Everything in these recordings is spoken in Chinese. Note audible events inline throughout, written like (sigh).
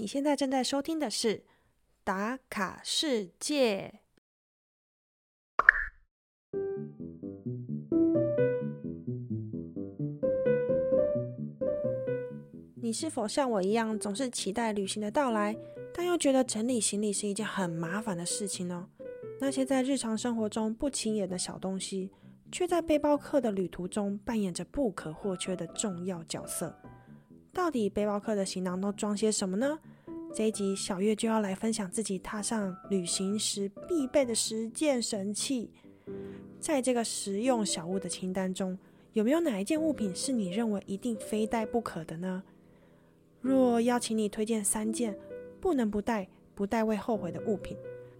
你现在正在收听的是《打卡世界》。你是否像我一样，总是期待旅行的到来，但又觉得整理行李是一件很麻烦的事情呢？那些在日常生活中不起眼的小东西，却在背包客的旅途中扮演着不可或缺的重要角色。到底背包客的行囊都装些什么呢？这一集小月就要来分享自己踏上旅行时必备的十件神器。在这个实用小物的清单中，有没有哪一件物品是你认为一定非带不可的呢？若邀请你推荐三件不能不带、不带会后悔的物品，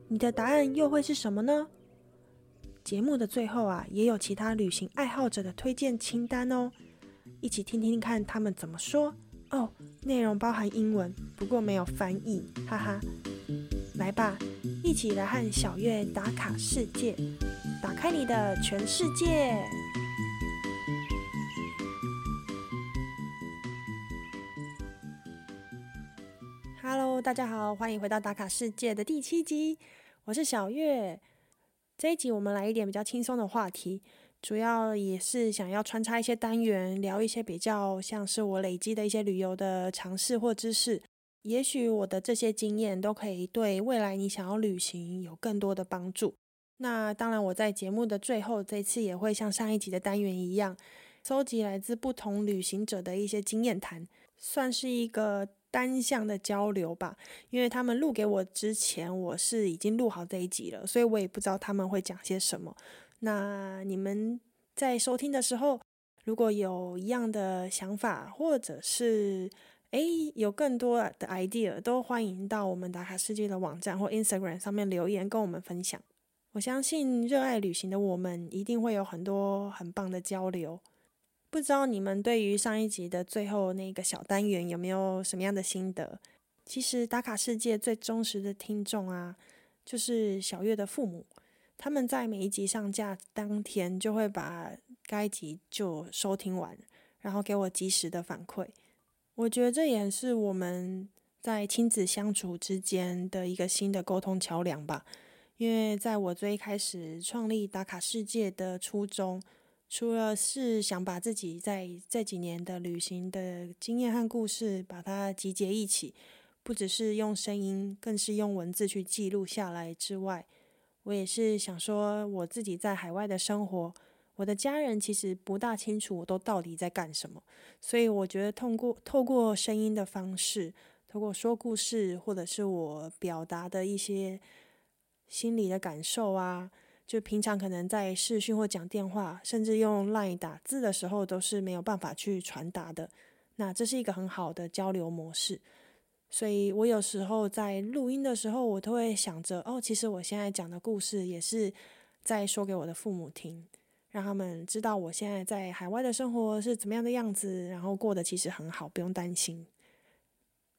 你的答案又会是什么呢？节目的最后啊，也有其他旅行爱好者的推荐清单哦，一起听听看他们怎么说哦。内容包含英文，不过没有翻译，哈哈。来吧，一起来和小月打卡世界，打开你的全世界。Hello，大家好，欢迎回到打卡世界的第七集，我是小月。这一集我们来一点比较轻松的话题，主要也是想要穿插一些单元，聊一些比较像是我累积的一些旅游的尝试或知识。也许我的这些经验都可以对未来你想要旅行有更多的帮助。那当然，我在节目的最后，这次也会像上一集的单元一样，收集来自不同旅行者的一些经验谈，算是一个单向的交流吧。因为他们录给我之前，我是已经录好这一集了，所以我也不知道他们会讲些什么。那你们在收听的时候，如果有一样的想法，或者是诶有更多的 idea，都欢迎到我们打卡世界的网站或 Instagram 上面留言跟我们分享。我相信热爱旅行的我们一定会有很多很棒的交流。不知道你们对于上一集的最后那个小单元有没有什么样的心得？其实打卡世界最忠实的听众啊，就是小月的父母。他们在每一集上架当天就会把该集就收听完，然后给我及时的反馈。我觉得这也是我们在亲子相处之间的一个新的沟通桥梁吧。因为在我最开始创立打卡世界的初衷，除了是想把自己在这几年的旅行的经验和故事把它集结一起，不只是用声音，更是用文字去记录下来之外，我也是想说，我自己在海外的生活，我的家人其实不大清楚我都到底在干什么，所以我觉得通过透过声音的方式，透过说故事，或者是我表达的一些。心里的感受啊，就平常可能在视讯或讲电话，甚至用 LINE 打字的时候，都是没有办法去传达的。那这是一个很好的交流模式。所以我有时候在录音的时候，我都会想着，哦，其实我现在讲的故事也是在说给我的父母听，让他们知道我现在在海外的生活是怎么样的样子，然后过得其实很好，不用担心。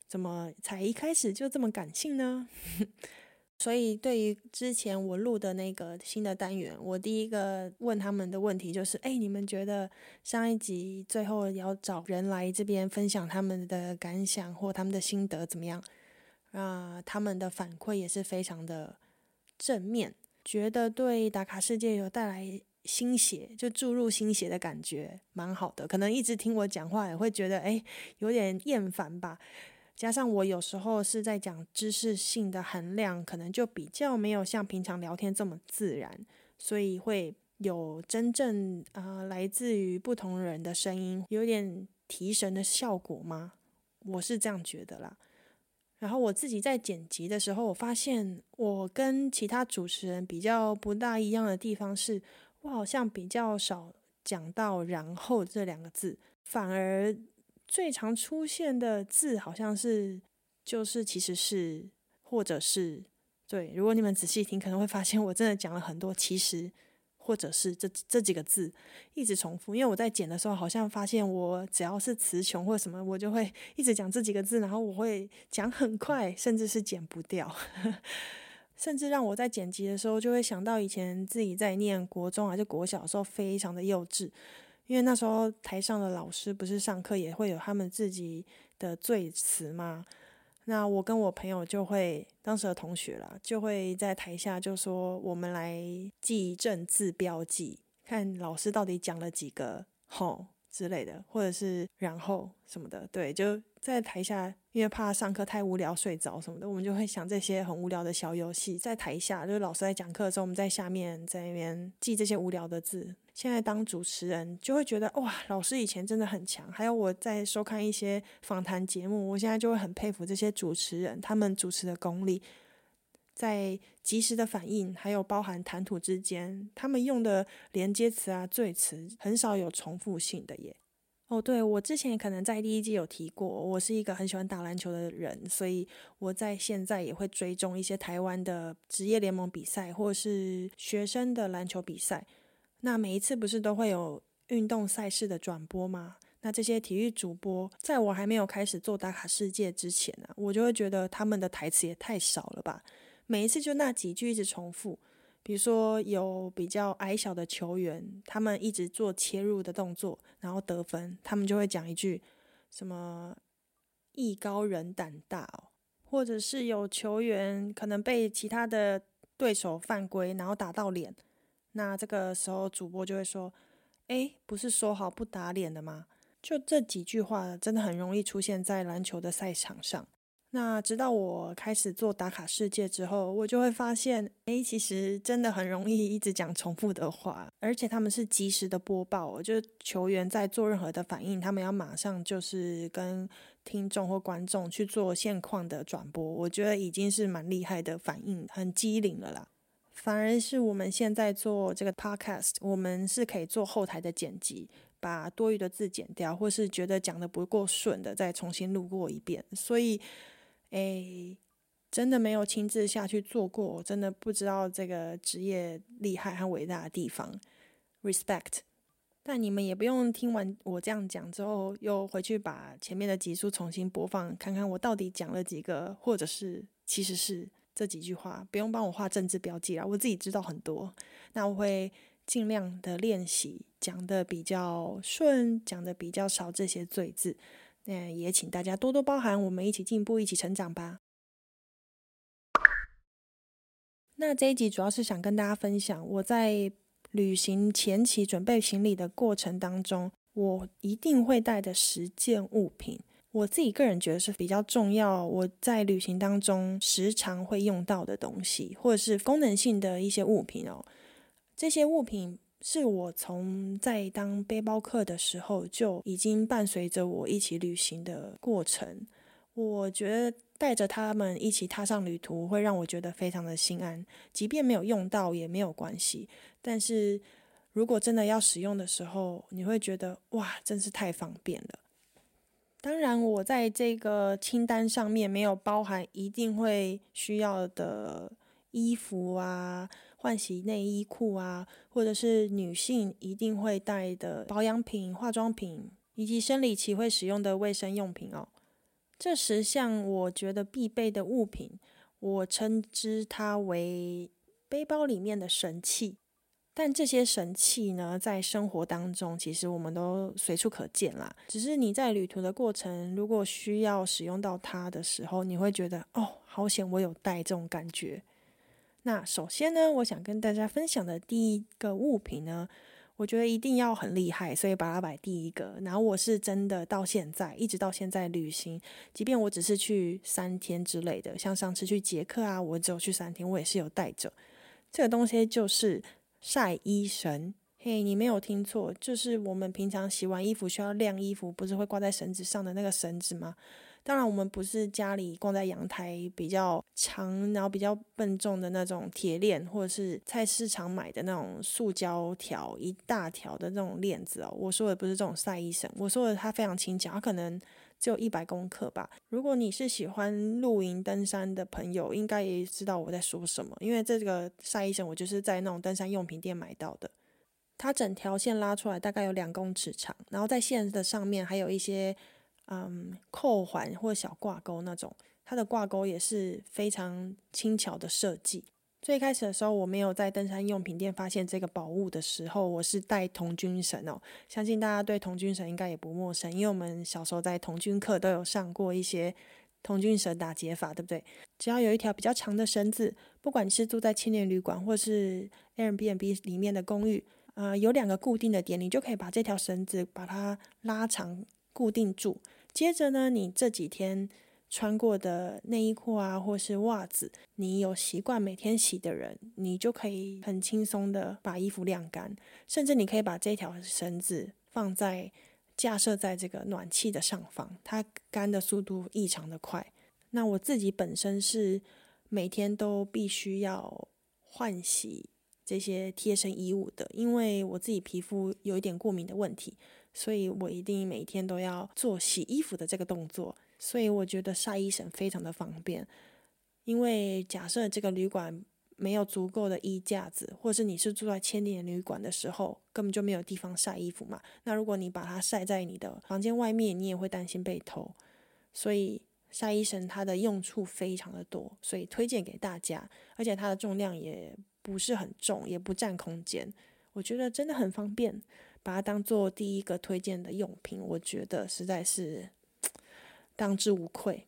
怎么才一开始就这么感性呢？(laughs) 所以，对于之前我录的那个新的单元，我第一个问他们的问题就是：哎，你们觉得上一集最后要找人来这边分享他们的感想或他们的心得怎么样？啊，他们的反馈也是非常的正面，觉得对打卡世界有带来新血，就注入新血的感觉，蛮好的。可能一直听我讲话也会觉得，哎，有点厌烦吧。加上我有时候是在讲知识性的衡量，可能就比较没有像平常聊天这么自然，所以会有真正啊来自于不同人的声音，有点提神的效果吗？我是这样觉得啦。然后我自己在剪辑的时候，我发现我跟其他主持人比较不大一样的地方是，我好像比较少讲到“然后”这两个字，反而。最常出现的字好像是，就是其实是，或者是对。如果你们仔细听，可能会发现我真的讲了很多其实，或者是这这几个字一直重复。因为我在剪的时候，好像发现我只要是词穷或什么，我就会一直讲这几个字，然后我会讲很快，甚至是剪不掉，(laughs) 甚至让我在剪辑的时候就会想到以前自己在念国中还是国小的时候，非常的幼稚。因为那时候台上的老师不是上课也会有他们自己的罪词吗？那我跟我朋友就会，当时的同学啦，就会在台下就说：“我们来记正字标记，看老师到底讲了几个吼之类的，或者是然后什么的。”对，就在台下，因为怕上课太无聊睡着什么的，我们就会想这些很无聊的小游戏。在台下，就是老师在讲课的时候，我们在下面在那边记这些无聊的字。现在当主持人就会觉得哇，老师以前真的很强。还有我在收看一些访谈节目，我现在就会很佩服这些主持人，他们主持的功力，在及时的反应，还有包含谈吐之间，他们用的连接词啊、赘词很少有重复性的耶。哦，对我之前可能在第一季有提过，我是一个很喜欢打篮球的人，所以我在现在也会追踪一些台湾的职业联盟比赛，或是学生的篮球比赛。那每一次不是都会有运动赛事的转播吗？那这些体育主播，在我还没有开始做打卡世界之前呢，我就会觉得他们的台词也太少了吧？每一次就那几句一直重复。比如说有比较矮小的球员，他们一直做切入的动作，然后得分，他们就会讲一句什么“艺高人胆大”哦，或者是有球员可能被其他的对手犯规，然后打到脸。那这个时候，主播就会说：“哎，不是说好不打脸的吗？”就这几句话，真的很容易出现在篮球的赛场上。那直到我开始做打卡世界之后，我就会发现，哎，其实真的很容易一直讲重复的话，而且他们是及时的播报，就是球员在做任何的反应，他们要马上就是跟听众或观众去做现况的转播。我觉得已经是蛮厉害的反应，很机灵了啦。反而是我们现在做这个 podcast，我们是可以做后台的剪辑，把多余的字剪掉，或是觉得讲的不够顺的，再重新录过一遍。所以，诶，真的没有亲自下去做过，真的不知道这个职业厉害和伟大的地方。Respect，但你们也不用听完我这样讲之后，又回去把前面的集数重新播放，看看我到底讲了几个，或者是其实是。这几句话不用帮我画政治标记了，我自己知道很多。那我会尽量的练习讲的比较顺，讲的比较少这些罪字。那也请大家多多包涵，我们一起进步，一起成长吧。那这一集主要是想跟大家分享，我在旅行前期准备行李的过程当中，我一定会带的十件物品。我自己个人觉得是比较重要，我在旅行当中时常会用到的东西，或者是功能性的一些物品哦。这些物品是我从在当背包客的时候就已经伴随着我一起旅行的过程。我觉得带着他们一起踏上旅途，会让我觉得非常的心安。即便没有用到也没有关系，但是如果真的要使用的时候，你会觉得哇，真是太方便了。当然，我在这个清单上面没有包含一定会需要的衣服啊、换洗内衣裤啊，或者是女性一定会带的保养品、化妆品，以及生理期会使用的卫生用品哦。这十项我觉得必备的物品，我称之它为背包里面的神器。但这些神器呢，在生活当中，其实我们都随处可见啦。只是你在旅途的过程，如果需要使用到它的时候，你会觉得哦，好险我有带这种感觉。那首先呢，我想跟大家分享的第一个物品呢，我觉得一定要很厉害，所以把它摆第一个。然后我是真的到现在，一直到现在旅行，即便我只是去三天之类的，像上次去捷克啊，我只有去三天，我也是有带着这个东西，就是。晒衣绳，嘿，你没有听错，就是我们平常洗完衣服需要晾衣服，不是会挂在绳子上的那个绳子吗？当然，我们不是家里挂在阳台比较长，然后比较笨重的那种铁链，或者是菜市场买的那种塑胶条一大条的那种链子哦。我说的不是这种晒衣绳，我说的它非常轻巧，它可能。只有一百公克吧。如果你是喜欢露营登山的朋友，应该也知道我在说什么。因为这个晒衣绳，我就是在那种登山用品店买到的。它整条线拉出来大概有两公尺长，然后在线的上面还有一些嗯扣环或小挂钩那种。它的挂钩也是非常轻巧的设计。最开始的时候，我没有在登山用品店发现这个宝物的时候，我是带童军绳哦。相信大家对童军绳应该也不陌生，因为我们小时候在童军课都有上过一些童军绳打结法，对不对？只要有一条比较长的绳子，不管是住在青年旅馆或是 Airbnb 里面的公寓，呃，有两个固定的点，你就可以把这条绳子把它拉长固定住。接着呢，你这几天穿过的内衣裤啊，或是袜子，你有习惯每天洗的人，你就可以很轻松的把衣服晾干，甚至你可以把这条绳子放在。架设在这个暖气的上方，它干的速度异常的快。那我自己本身是每天都必须要换洗这些贴身衣物的，因为我自己皮肤有一点过敏的问题，所以我一定每天都要做洗衣服的这个动作。所以我觉得晒衣绳非常的方便，因为假设这个旅馆。没有足够的衣架子，或是你是住在千年旅馆的时候，根本就没有地方晒衣服嘛。那如果你把它晒在你的房间外面，你也会担心被偷。所以晒衣绳它的用处非常的多，所以推荐给大家。而且它的重量也不是很重，也不占空间，我觉得真的很方便。把它当做第一个推荐的用品，我觉得实在是当之无愧。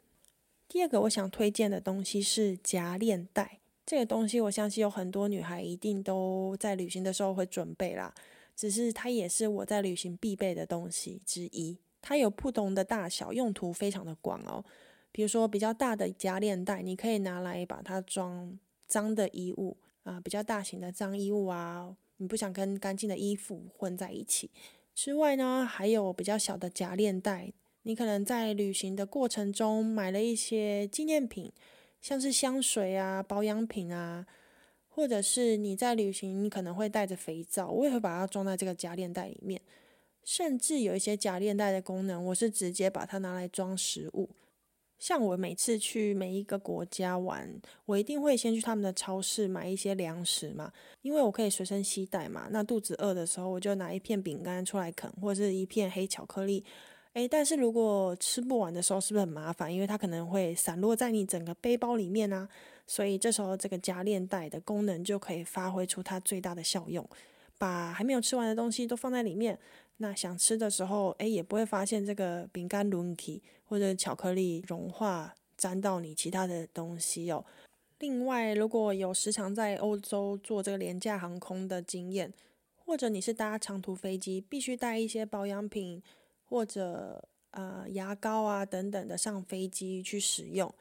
第二个我想推荐的东西是夹链带。这个东西，我相信有很多女孩一定都在旅行的时候会准备啦。只是它也是我在旅行必备的东西之一。它有不同的大小，用途非常的广哦。比如说比较大的夹链袋，你可以拿来把它装脏的衣物啊，比较大型的脏衣物啊，你不想跟干净的衣服混在一起。之外呢，还有比较小的夹链袋，你可能在旅行的过程中买了一些纪念品。像是香水啊、保养品啊，或者是你在旅行，你可能会带着肥皂，我也会把它装在这个夹链袋里面。甚至有一些夹链袋的功能，我是直接把它拿来装食物。像我每次去每一个国家玩，我一定会先去他们的超市买一些粮食嘛，因为我可以随身携带嘛。那肚子饿的时候，我就拿一片饼干出来啃，或者是一片黑巧克力。诶，但是如果吃不完的时候，是不是很麻烦？因为它可能会散落在你整个背包里面啊，所以这时候这个夹链袋的功能就可以发挥出它最大的效用，把还没有吃完的东西都放在里面。那想吃的时候，诶，也不会发现这个饼干轮体或者巧克力融化沾到你其他的东西哦。另外，如果有时常在欧洲做这个廉价航空的经验，或者你是搭长途飞机，必须带一些保养品。或者呃牙膏啊等等的上飞机去使用，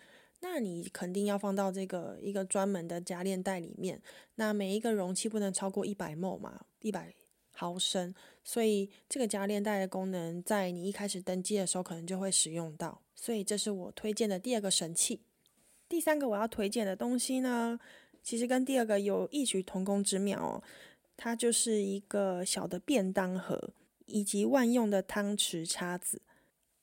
那你肯定要放到这个一个专门的夹链袋里面。那每一个容器不能超过一百 ml 嘛，一百毫升。所以这个夹链袋的功能，在你一开始登机的时候可能就会使用到。所以这是我推荐的第二个神器。第三个我要推荐的东西呢，其实跟第二个有异曲同工之妙哦，它就是一个小的便当盒。以及万用的汤匙、叉子。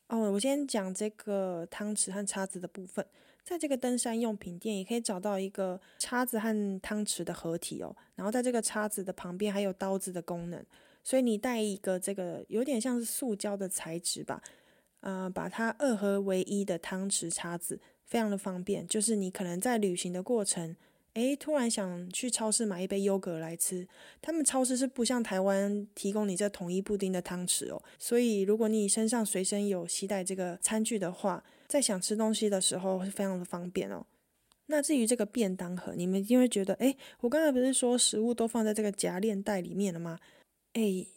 哦，我先讲这个汤匙和叉子的部分。在这个登山用品店，也可以找到一个叉子和汤匙的合体哦。然后在这个叉子的旁边还有刀子的功能，所以你带一个这个有点像是塑胶的材质吧，呃，把它二合为一的汤匙、叉子，非常的方便。就是你可能在旅行的过程。诶，突然想去超市买一杯优格来吃。他们超市是不像台湾提供你这统一布丁的汤匙哦，所以如果你身上随身有携带这个餐具的话，在想吃东西的时候是非常的方便哦。那至于这个便当盒，你们一定会觉得，诶，我刚才不是说食物都放在这个夹链袋里面了吗？诶，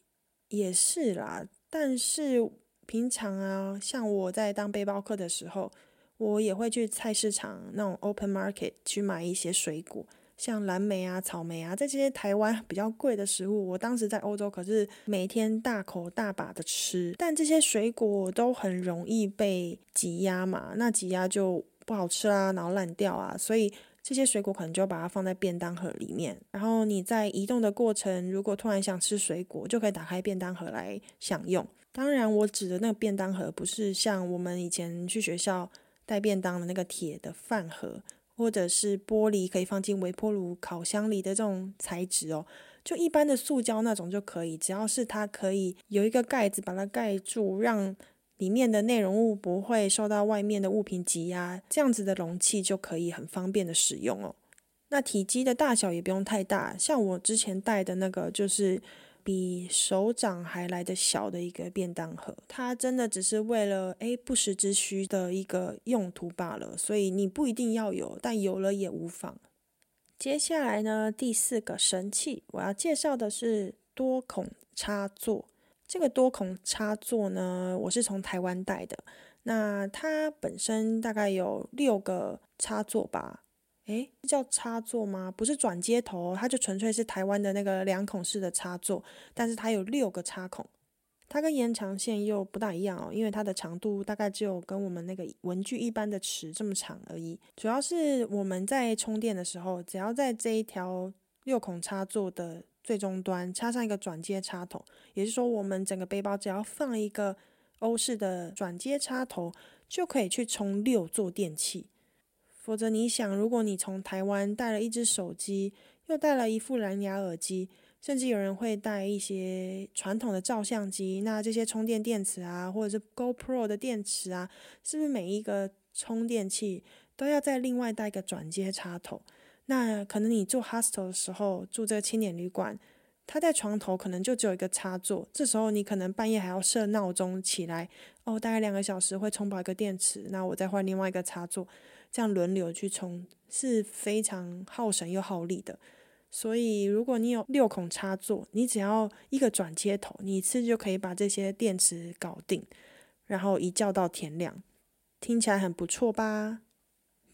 也是啦，但是平常啊，像我在当背包客的时候。我也会去菜市场那种 open market 去买一些水果，像蓝莓啊、草莓啊，在这些台湾比较贵的食物，我当时在欧洲可是每天大口大把的吃。但这些水果都很容易被挤压嘛，那挤压就不好吃啦，然后烂掉啊，所以这些水果可能就要把它放在便当盒里面。然后你在移动的过程，如果突然想吃水果，就可以打开便当盒来享用。当然，我指的那个便当盒不是像我们以前去学校。带便当的那个铁的饭盒，或者是玻璃可以放进微波炉、烤箱里的这种材质哦，就一般的塑胶那种就可以，只要是它可以有一个盖子把它盖住，让里面的内容物不会受到外面的物品挤压，这样子的容器就可以很方便的使用哦。那体积的大小也不用太大，像我之前带的那个就是比手掌还来得小的一个便当盒，它真的只是为了诶不时之需的一个用途罢了，所以你不一定要有，但有了也无妨。接下来呢，第四个神器我要介绍的是多孔插座。这个多孔插座呢，我是从台湾带的。那它本身大概有六个插座吧？诶，叫插座吗？不是转接头，它就纯粹是台湾的那个两孔式的插座。但是它有六个插孔，它跟延长线又不大一样哦，因为它的长度大概只有跟我们那个文具一般的尺这么长而已。主要是我们在充电的时候，只要在这一条六孔插座的。最终端插上一个转接插头，也就是说，我们整个背包只要放一个欧式的转接插头，就可以去充六座电器。否则，你想，如果你从台湾带了一只手机，又带了一副蓝牙耳机，甚至有人会带一些传统的照相机，那这些充电电池啊，或者是 GoPro 的电池啊，是不是每一个充电器都要再另外带一个转接插头？那可能你住 hostel 的时候，住这个青年旅馆，它在床头可能就只有一个插座，这时候你可能半夜还要设闹钟起来，哦，大概两个小时会充饱一个电池，那我再换另外一个插座，这样轮流去充是非常耗神又耗力的。所以如果你有六孔插座，你只要一个转接头，你一次就可以把这些电池搞定，然后一觉到天亮，听起来很不错吧？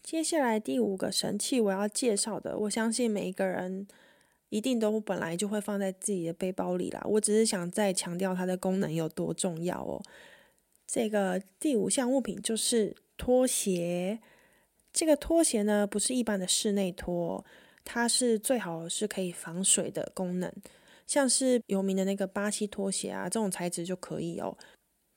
接下来第五个神器我要介绍的，我相信每一个人一定都本来就会放在自己的背包里啦。我只是想再强调它的功能有多重要哦。这个第五项物品就是拖鞋。这个拖鞋呢，不是一般的室内拖，它是最好是可以防水的功能，像是有名的那个巴西拖鞋啊，这种材质就可以哦。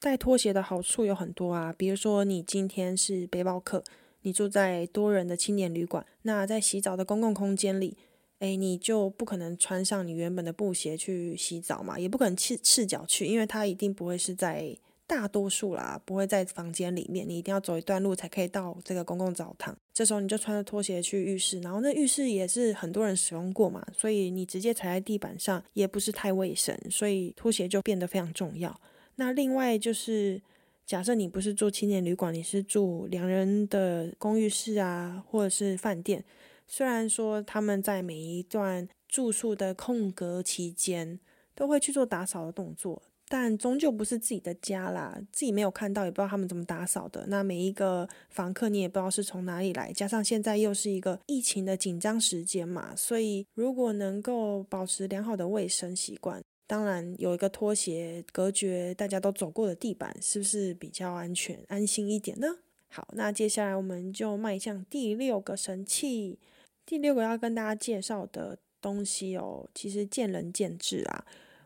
带拖鞋的好处有很多啊，比如说你今天是背包客。你住在多人的青年旅馆，那在洗澡的公共空间里，哎，你就不可能穿上你原本的布鞋去洗澡嘛，也不可能赤赤脚去，因为它一定不会是在大多数啦，不会在房间里面，你一定要走一段路才可以到这个公共澡堂。这时候你就穿着拖鞋去浴室，然后那浴室也是很多人使用过嘛，所以你直接踩在地板上也不是太卫生，所以拖鞋就变得非常重要。那另外就是。假设你不是住青年旅馆，你是住两人的公寓室啊，或者是饭店。虽然说他们在每一段住宿的空格期间都会去做打扫的动作，但终究不是自己的家啦，自己没有看到，也不知道他们怎么打扫的。那每一个房客你也不知道是从哪里来，加上现在又是一个疫情的紧张时间嘛，所以如果能够保持良好的卫生习惯。当然，有一个拖鞋隔绝大家都走过的地板，是不是比较安全、安心一点呢？好，那接下来我们就迈向第六个神器。第六个要跟大家介绍的东西哦，其实见仁见智啊。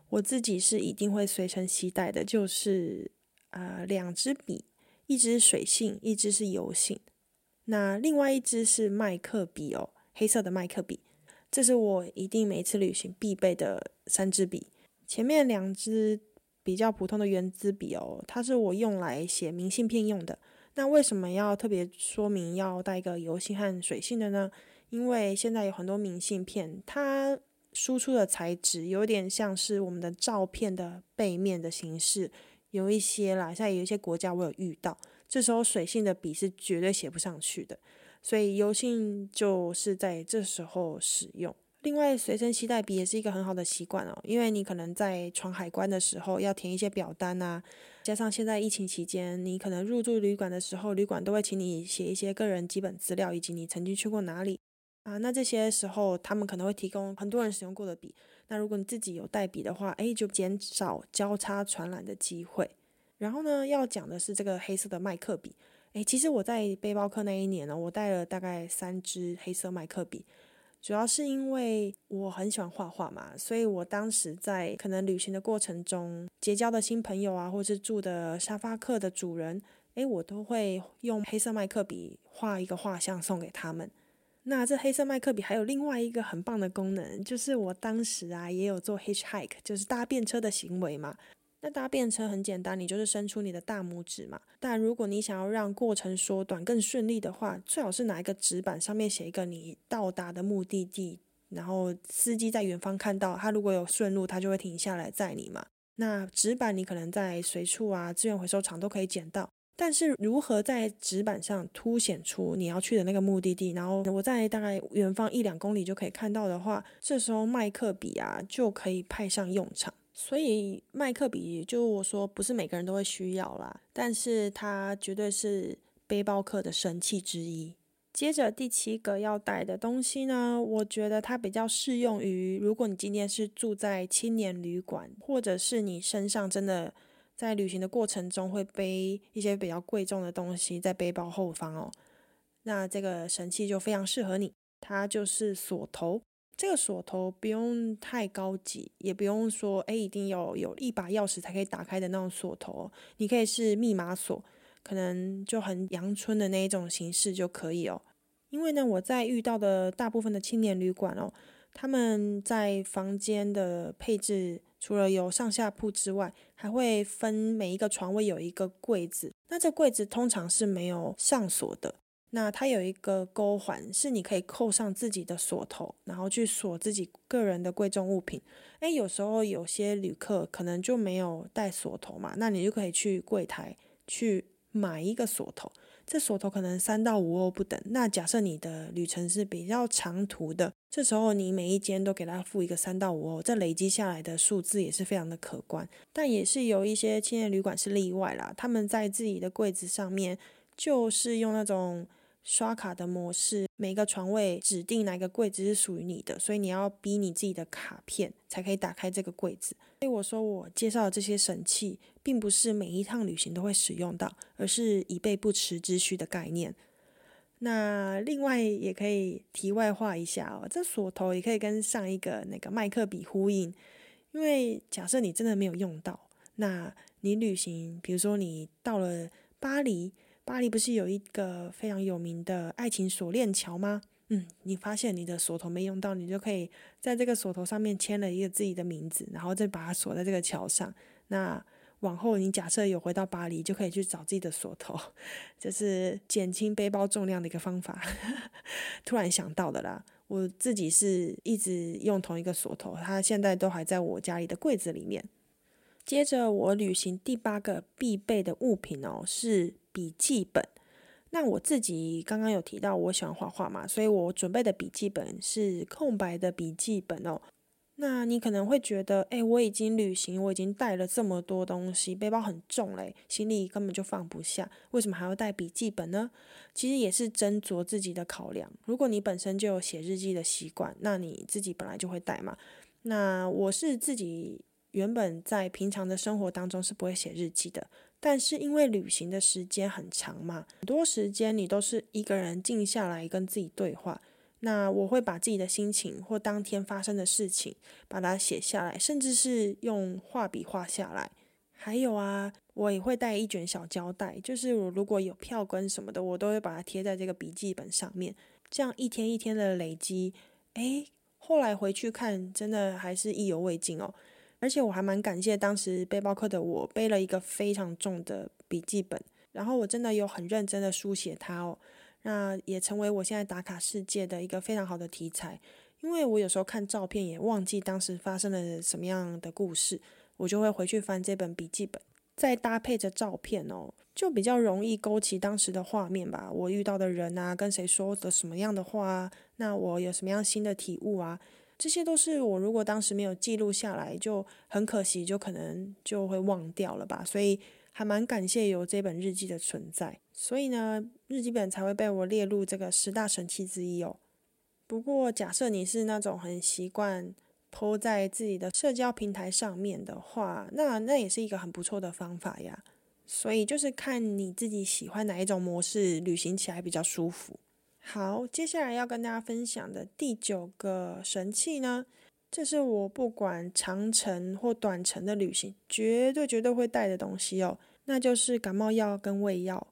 我自己是一定会随身携带的，就是呃两支笔，一支水性，一支是油性。那另外一支是麦克笔哦，黑色的麦克笔，这是我一定每次旅行必备的三支笔。前面两支比较普通的圆珠笔哦，它是我用来写明信片用的。那为什么要特别说明要带一个油性和水性的呢？因为现在有很多明信片，它输出的材质有点像是我们的照片的背面的形式，有一些啦，现在有一些国家我有遇到，这时候水性的笔是绝对写不上去的，所以油性就是在这时候使用。另外，随身携带笔也是一个很好的习惯哦，因为你可能在闯海关的时候要填一些表单啊，加上现在疫情期间，你可能入住旅馆的时候，旅馆都会请你写一些个人基本资料，以及你曾经去过哪里啊。那这些时候，他们可能会提供很多人使用过的笔。那如果你自己有带笔的话，诶，就减少交叉传染的机会。然后呢，要讲的是这个黑色的麦克笔。诶，其实我在背包客那一年呢，我带了大概三支黑色麦克笔。主要是因为我很喜欢画画嘛，所以我当时在可能旅行的过程中结交的新朋友啊，或是住的沙发客的主人，诶，我都会用黑色麦克笔画一个画像送给他们。那这黑色麦克笔还有另外一个很棒的功能，就是我当时啊也有做 hitchhike，就是搭便车的行为嘛。那搭便车很简单，你就是伸出你的大拇指嘛。但如果你想要让过程缩短、更顺利的话，最好是拿一个纸板，上面写一个你到达的目的地然后司机在远方看到他如果有顺路，他就会停下来载你嘛。那纸板你可能在随处啊资源回收厂都可以捡到，但是如何在纸板上凸显出你要去的那个目的地，然后我在大概远方一两公里就可以看到的话，这时候麦克笔啊就可以派上用场。所以麦克笔就我说不是每个人都会需要啦，但是它绝对是背包客的神器之一。接着第七个要带的东西呢，我觉得它比较适用于如果你今天是住在青年旅馆，或者是你身上真的在旅行的过程中会背一些比较贵重的东西在背包后方哦，那这个神器就非常适合你，它就是锁头。这个锁头不用太高级，也不用说哎一定要有一把钥匙才可以打开的那种锁头，你可以是密码锁，可能就很阳春的那一种形式就可以哦。因为呢，我在遇到的大部分的青年旅馆哦，他们在房间的配置除了有上下铺之外，还会分每一个床位有一个柜子，那这柜子通常是没有上锁的。那它有一个钩环，是你可以扣上自己的锁头，然后去锁自己个人的贵重物品。诶，有时候有些旅客可能就没有带锁头嘛，那你就可以去柜台去买一个锁头。这锁头可能三到五欧不等。那假设你的旅程是比较长途的，这时候你每一间都给他付一个三到五欧，这累积下来的数字也是非常的可观。但也是有一些青年旅馆是例外啦，他们在自己的柜子上面就是用那种。刷卡的模式，每个床位指定哪个柜子是属于你的，所以你要逼你自己的卡片才可以打开这个柜子。所以我说我介绍的这些神器，并不是每一趟旅行都会使用到，而是以备不时之需的概念。那另外也可以题外话一下哦，这锁头也可以跟上一个那个麦克笔呼应，因为假设你真的没有用到，那你旅行，比如说你到了巴黎。巴黎不是有一个非常有名的爱情锁链桥吗？嗯，你发现你的锁头没用到，你就可以在这个锁头上面签了一个自己的名字，然后再把它锁在这个桥上。那往后你假设有回到巴黎，就可以去找自己的锁头，这是减轻背包重量的一个方法。(laughs) 突然想到的啦，我自己是一直用同一个锁头，它现在都还在我家里的柜子里面。接着我旅行第八个必备的物品哦是。笔记本，那我自己刚刚有提到我喜欢画画嘛，所以我准备的笔记本是空白的笔记本哦。那你可能会觉得，哎，我已经旅行，我已经带了这么多东西，背包很重嘞，行李根本就放不下，为什么还要带笔记本呢？其实也是斟酌自己的考量。如果你本身就有写日记的习惯，那你自己本来就会带嘛。那我是自己原本在平常的生活当中是不会写日记的。但是因为旅行的时间很长嘛，很多时间你都是一个人静下来跟自己对话。那我会把自己的心情或当天发生的事情把它写下来，甚至是用画笔画下来。还有啊，我也会带一卷小胶带，就是我如果有票根什么的，我都会把它贴在这个笔记本上面。这样一天一天的累积，诶，后来回去看，真的还是意犹未尽哦。而且我还蛮感谢当时背包客的我背了一个非常重的笔记本，然后我真的有很认真的书写它哦，那也成为我现在打卡世界的一个非常好的题材。因为我有时候看照片也忘记当时发生了什么样的故事，我就会回去翻这本笔记本，再搭配着照片哦，就比较容易勾起当时的画面吧。我遇到的人啊，跟谁说的什么样的话，那我有什么样新的体悟啊？这些都是我如果当时没有记录下来，就很可惜，就可能就会忘掉了吧。所以还蛮感谢有这本日记的存在，所以呢，日记本才会被我列入这个十大神器之一哦。不过假设你是那种很习惯抛在自己的社交平台上面的话，那那也是一个很不错的方法呀。所以就是看你自己喜欢哪一种模式，旅行起来比较舒服。好，接下来要跟大家分享的第九个神器呢，这是我不管长程或短程的旅行，绝对绝对会带的东西哦，那就是感冒药跟胃药。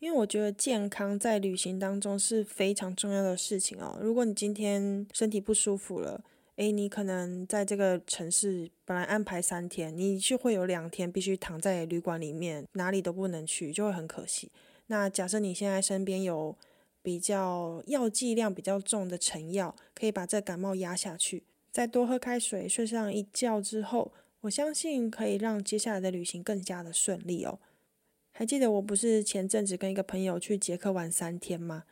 因为我觉得健康在旅行当中是非常重要的事情哦。如果你今天身体不舒服了，诶，你可能在这个城市本来安排三天，你就会有两天必须躺在旅馆里面，哪里都不能去，就会很可惜。那假设你现在身边有比较药剂量比较重的成药，可以把这感冒压下去。再多喝开水，睡上一觉之后，我相信可以让接下来的旅行更加的顺利哦。还记得我不是前阵子跟一个朋友去捷克玩三天吗？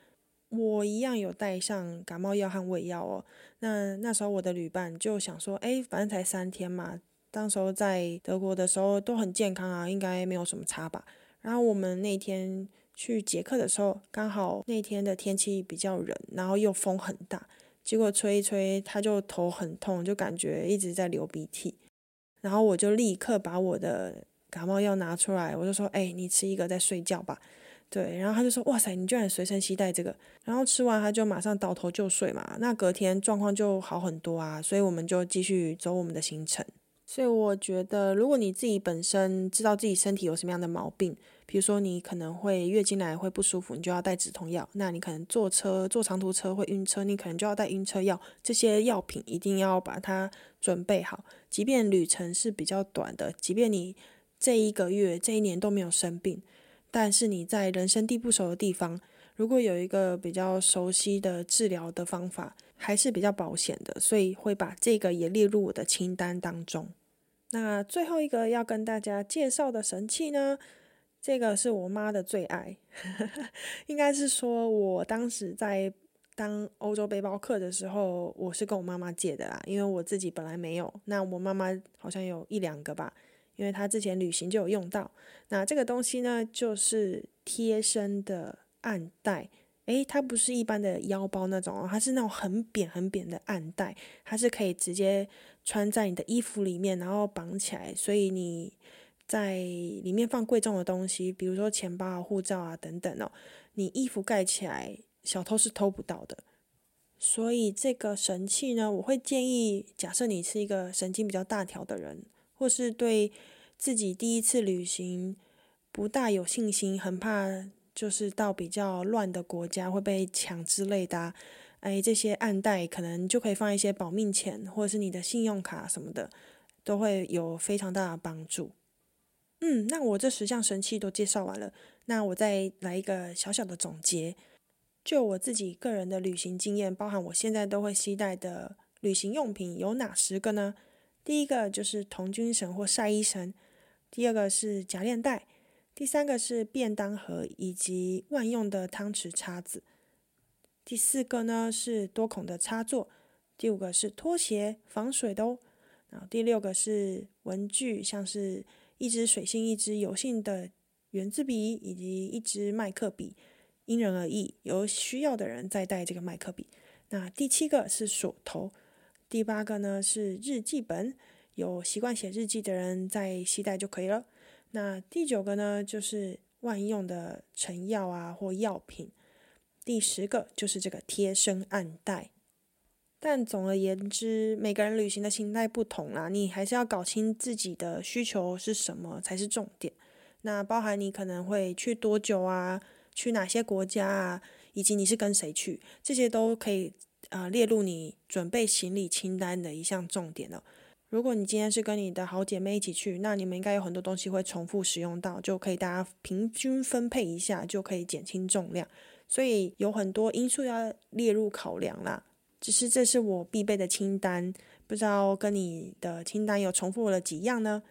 我一样有带上感冒药和胃药哦。那那时候我的旅伴就想说，哎，反正才三天嘛，当时候在德国的时候都很健康啊，应该没有什么差吧。然后我们那天去捷克的时候，刚好那天的天气比较冷，然后又风很大，结果吹一吹他就头很痛，就感觉一直在流鼻涕。然后我就立刻把我的感冒药拿出来，我就说，哎，你吃一个再睡觉吧。对，然后他就说：“哇塞，你居然随身携带这个！”然后吃完他就马上倒头就睡嘛。那隔天状况就好很多啊，所以我们就继续走我们的行程。所以我觉得，如果你自己本身知道自己身体有什么样的毛病，比如说你可能会月经来会不舒服，你就要带止痛药；那你可能坐车坐长途车会晕车，你可能就要带晕车药。这些药品一定要把它准备好，即便旅程是比较短的，即便你这一个月、这一年都没有生病。但是你在人生地不熟的地方，如果有一个比较熟悉的治疗的方法，还是比较保险的，所以会把这个也列入我的清单当中。那最后一个要跟大家介绍的神器呢，这个是我妈的最爱，(laughs) 应该是说我当时在当欧洲背包客的时候，我是跟我妈妈借的啦，因为我自己本来没有，那我妈妈好像有一两个吧。因为她之前旅行就有用到，那这个东西呢，就是贴身的暗带，诶，它不是一般的腰包那种哦，它是那种很扁很扁的暗带，它是可以直接穿在你的衣服里面，然后绑起来，所以你在里面放贵重的东西，比如说钱包啊、护照啊等等哦，你衣服盖起来，小偷是偷不到的。所以这个神器呢，我会建议，假设你是一个神经比较大条的人。或是对自己第一次旅行不大有信心，很怕就是到比较乱的国家会被抢之类的，哎，这些暗袋可能就可以放一些保命钱，或者是你的信用卡什么的，都会有非常大的帮助。嗯，那我这十项神器都介绍完了，那我再来一个小小的总结，就我自己个人的旅行经验，包含我现在都会携带的旅行用品有哪十个呢？第一个就是童军绳或晒衣绳，第二个是夹链袋，第三个是便当盒以及万用的汤匙叉子，第四个呢是多孔的插座，第五个是拖鞋防水的哦，然后第六个是文具，像是一支水性、一支油性的圆珠笔以及一支麦克笔，因人而异，有需要的人再带这个麦克笔。那第七个是锁头。第八个呢是日记本，有习惯写日记的人在携带就可以了。那第九个呢就是万用的成药啊或药品。第十个就是这个贴身暗袋。但总而言之，每个人旅行的心态不同啦，你还是要搞清自己的需求是什么才是重点。那包含你可能会去多久啊，去哪些国家啊，以及你是跟谁去，这些都可以。啊，列入你准备行李清单的一项重点了。如果你今天是跟你的好姐妹一起去，那你们应该有很多东西会重复使用到，就可以大家平均分配一下，就可以减轻重量。所以有很多因素要列入考量啦。只是这是我必备的清单，不知道跟你的清单有重复了几样呢？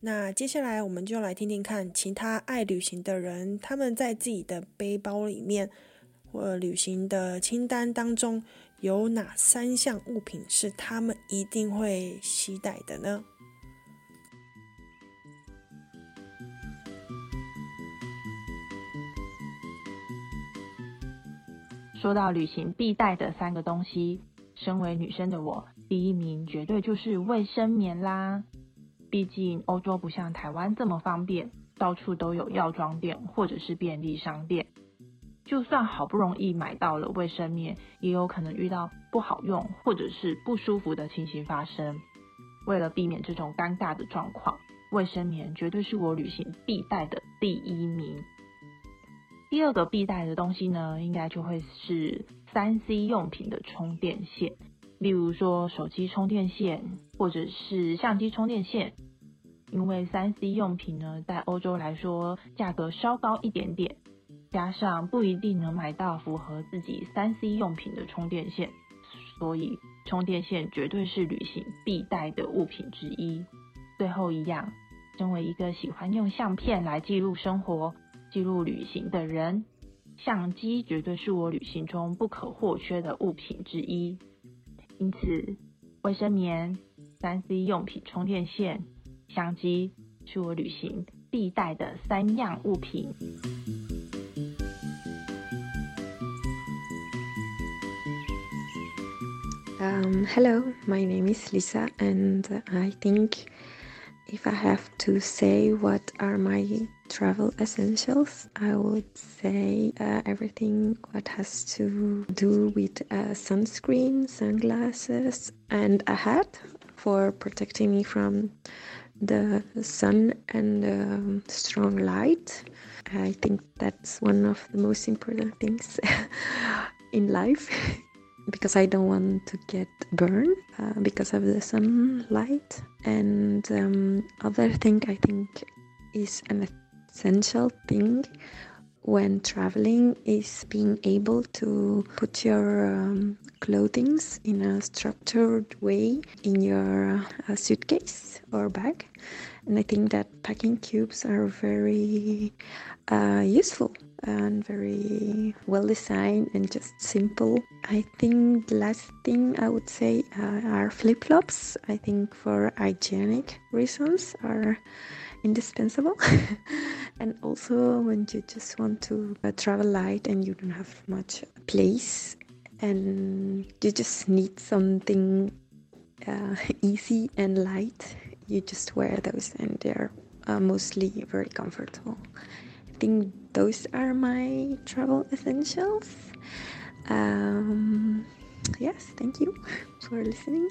那接下来我们就来听听看其他爱旅行的人，他们在自己的背包里面或旅行的清单当中。有哪三项物品是他们一定会携带的呢？说到旅行必带的三个东西，身为女生的我，第一名绝对就是卫生棉啦。毕竟欧洲不像台湾这么方便，到处都有药妆店或者是便利商店。就算好不容易买到了卫生棉，也有可能遇到不好用或者是不舒服的情形发生。为了避免这种尴尬的状况，卫生棉绝对是我旅行必带的第一名。第二个必带的东西呢，应该就会是三 C 用品的充电线，例如说手机充电线或者是相机充电线。因为三 C 用品呢，在欧洲来说价格稍高一点点。加上不一定能买到符合自己三 C 用品的充电线，所以充电线绝对是旅行必带的物品之一。最后一样，身为一个喜欢用相片来记录生活、记录旅行的人，相机绝对是我旅行中不可或缺的物品之一。因此，卫生棉、三 C 用品、充电线、相机是我旅行必带的三样物品。Um, hello, my name is Lisa, and I think if I have to say what are my travel essentials, I would say uh, everything what has to do with uh, sunscreen, sunglasses, and a hat for protecting me from the sun and um, strong light. I think that's one of the most important things (laughs) in life (laughs) because I don't want to get burned uh, because of the sunlight. And um, other thing I think is an essential thing when traveling is being able to put your um, clothing in a structured way in your uh, suitcase or bag. And I think that packing cubes are very uh, useful and very well designed and just simple. I think the last thing I would say uh, are flip flops. I think for hygienic reasons are indispensable. (laughs) and also when you just want to uh, travel light and you don't have much place and you just need something uh, (laughs) easy and light, you just wear those and they're uh, mostly very comfortable. I think those are my travel essentials. Um, yes, thank you (laughs) for listening.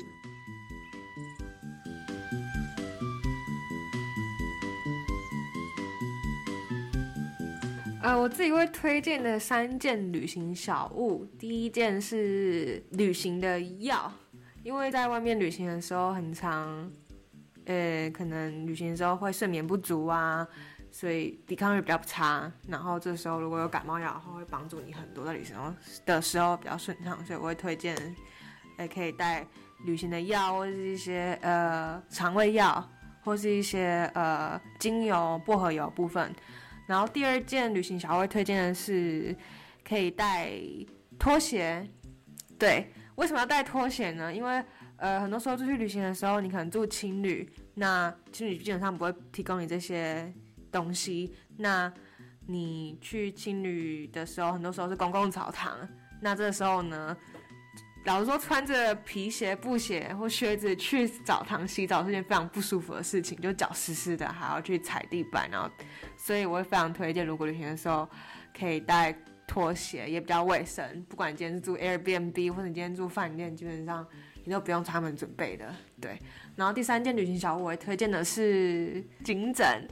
呃，我自己会推荐的三件旅行小物，第一件是旅行的药，因为在外面旅行的时候很长，呃，可能旅行的时候会睡眠不足啊，所以抵抗力比较差。然后这时候如果有感冒药的话，会帮助你很多在旅行的时候比较顺畅，所以我会推荐，也可以带旅行的药，或是一些呃肠胃药，或是一些呃精油、薄荷油部分。然后第二件旅行小会推荐的是，可以带拖鞋。对，为什么要带拖鞋呢？因为呃，很多时候出去旅行的时候，你可能住青旅，那青旅基本上不会提供你这些东西。那你去青旅的时候，很多时候是公共澡堂，那这个时候呢？老实说，穿着皮鞋、布鞋或靴子去澡堂洗澡是件非常不舒服的事情，就脚湿湿的，还要去踩地板，然后，所以我会非常推荐，如果旅行的时候可以带拖鞋，也比较卫生。不管你今天是住 Airbnb 或者你今天住饭店，基本上你都不用他们准备的。对，然后第三件旅行小物，我会推荐的是颈枕。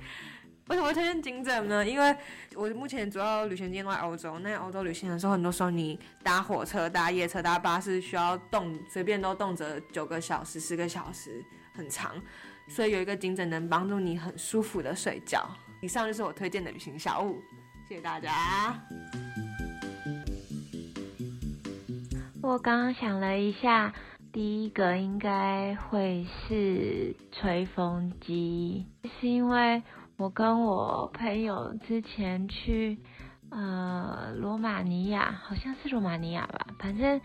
为什么会推荐颈枕呢？因为我目前主要旅行经验都在欧洲。那欧洲旅行的时候，很多时候你搭火车、搭夜车、搭巴士，需要动，随便都动辄九个小时、十个小时，很长。所以有一个颈枕能帮助你很舒服的睡觉。以上就是我推荐的旅行小物，谢谢大家。我刚刚想了一下，第一个应该会是吹风机，是因为。我跟我朋友之前去，呃，罗马尼亚，好像是罗马尼亚吧，反正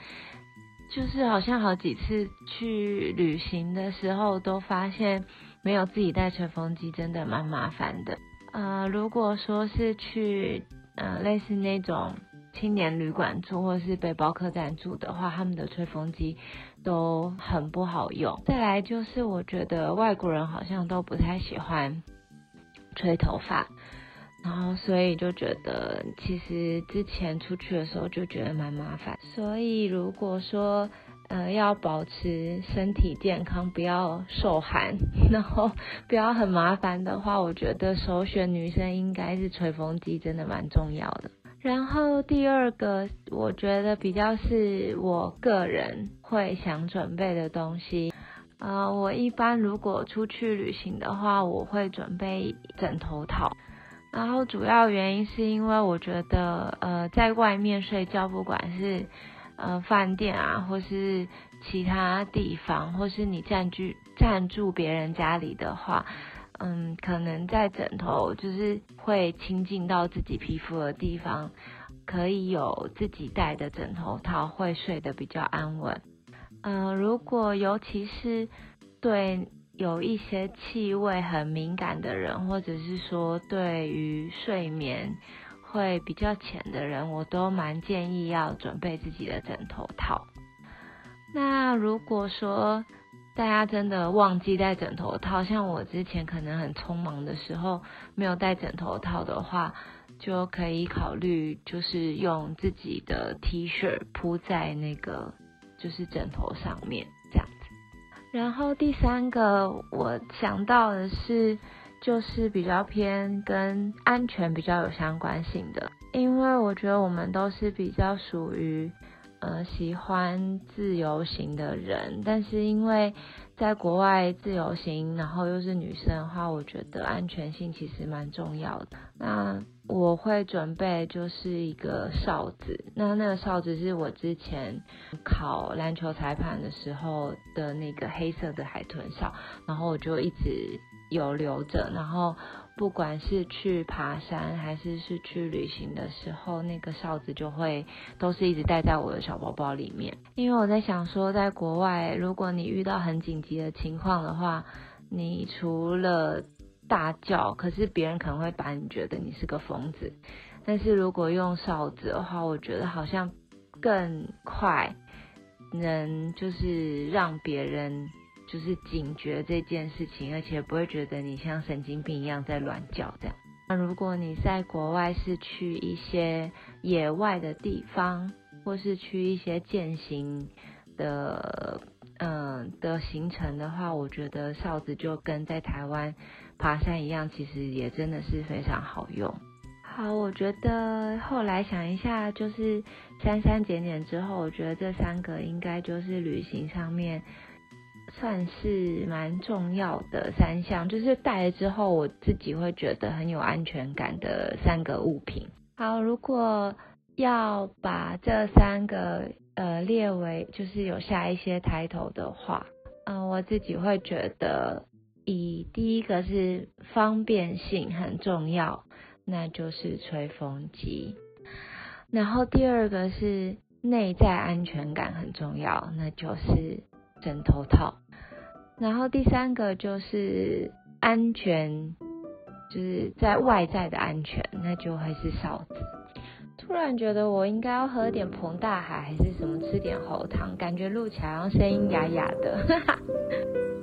就是好像好几次去旅行的时候，都发现没有自己带吹风机，真的蛮麻烦的。呃，如果说是去，呃，类似那种青年旅馆住，或是背包客栈住的话，他们的吹风机都很不好用。再来就是我觉得外国人好像都不太喜欢。吹头发，然后所以就觉得，其实之前出去的时候就觉得蛮麻烦。所以如果说，呃，要保持身体健康，不要受寒，(laughs) 然后不要很麻烦的话，我觉得首选女生应该是吹风机，真的蛮重要的。然后第二个，我觉得比较是我个人会想准备的东西。呃，我一般如果出去旅行的话，我会准备枕头套。然后主要原因是因为我觉得，呃，在外面睡觉，不管是呃饭店啊，或是其他地方，或是你占据占住别人家里的话，嗯，可能在枕头就是会亲近到自己皮肤的地方，可以有自己带的枕头套，会睡得比较安稳。嗯，如果尤其是对。有一些气味很敏感的人，或者是说对于睡眠会比较浅的人，我都蛮建议要准备自己的枕头套。那如果说大家真的忘记带枕头套，像我之前可能很匆忙的时候没有带枕头套的话，就可以考虑就是用自己的 T 恤铺在那个就是枕头上面这样子。然后第三个我想到的是，就是比较偏跟安全比较有相关性的，因为我觉得我们都是比较属于呃喜欢自由行的人，但是因为在国外自由行，然后又是女生的话，我觉得安全性其实蛮重要的。那我会准备就是一个哨子，那那个哨子是我之前考篮球裁判的时候的那个黑色的海豚哨，然后我就一直有留着，然后不管是去爬山还是是去旅行的时候，那个哨子就会都是一直带在我的小包包里面，因为我在想说，在国外如果你遇到很紧急的情况的话，你除了大叫，可是别人可能会把你觉得你是个疯子。但是如果用哨子的话，我觉得好像更快，能就是让别人就是警觉这件事情，而且不会觉得你像神经病一样在乱叫这样。那如果你在国外是去一些野外的地方，或是去一些践行的嗯的行程的话，我觉得哨子就跟在台湾。爬山一样，其实也真的是非常好用。好，我觉得后来想一下，就是删删减减之后，我觉得这三个应该就是旅行上面算是蛮重要的三项，就是带了之后我自己会觉得很有安全感的三个物品。好，如果要把这三个呃列为就是有下一些抬头的话，嗯，我自己会觉得。以第一个是方便性很重要，那就是吹风机。然后第二个是内在安全感很重要，那就是枕头套。然后第三个就是安全，就是在外在的安全，那就会是哨子。突然觉得我应该要喝点彭大海，还是什么吃点喉糖，感觉录起来好像声音哑哑的。(laughs)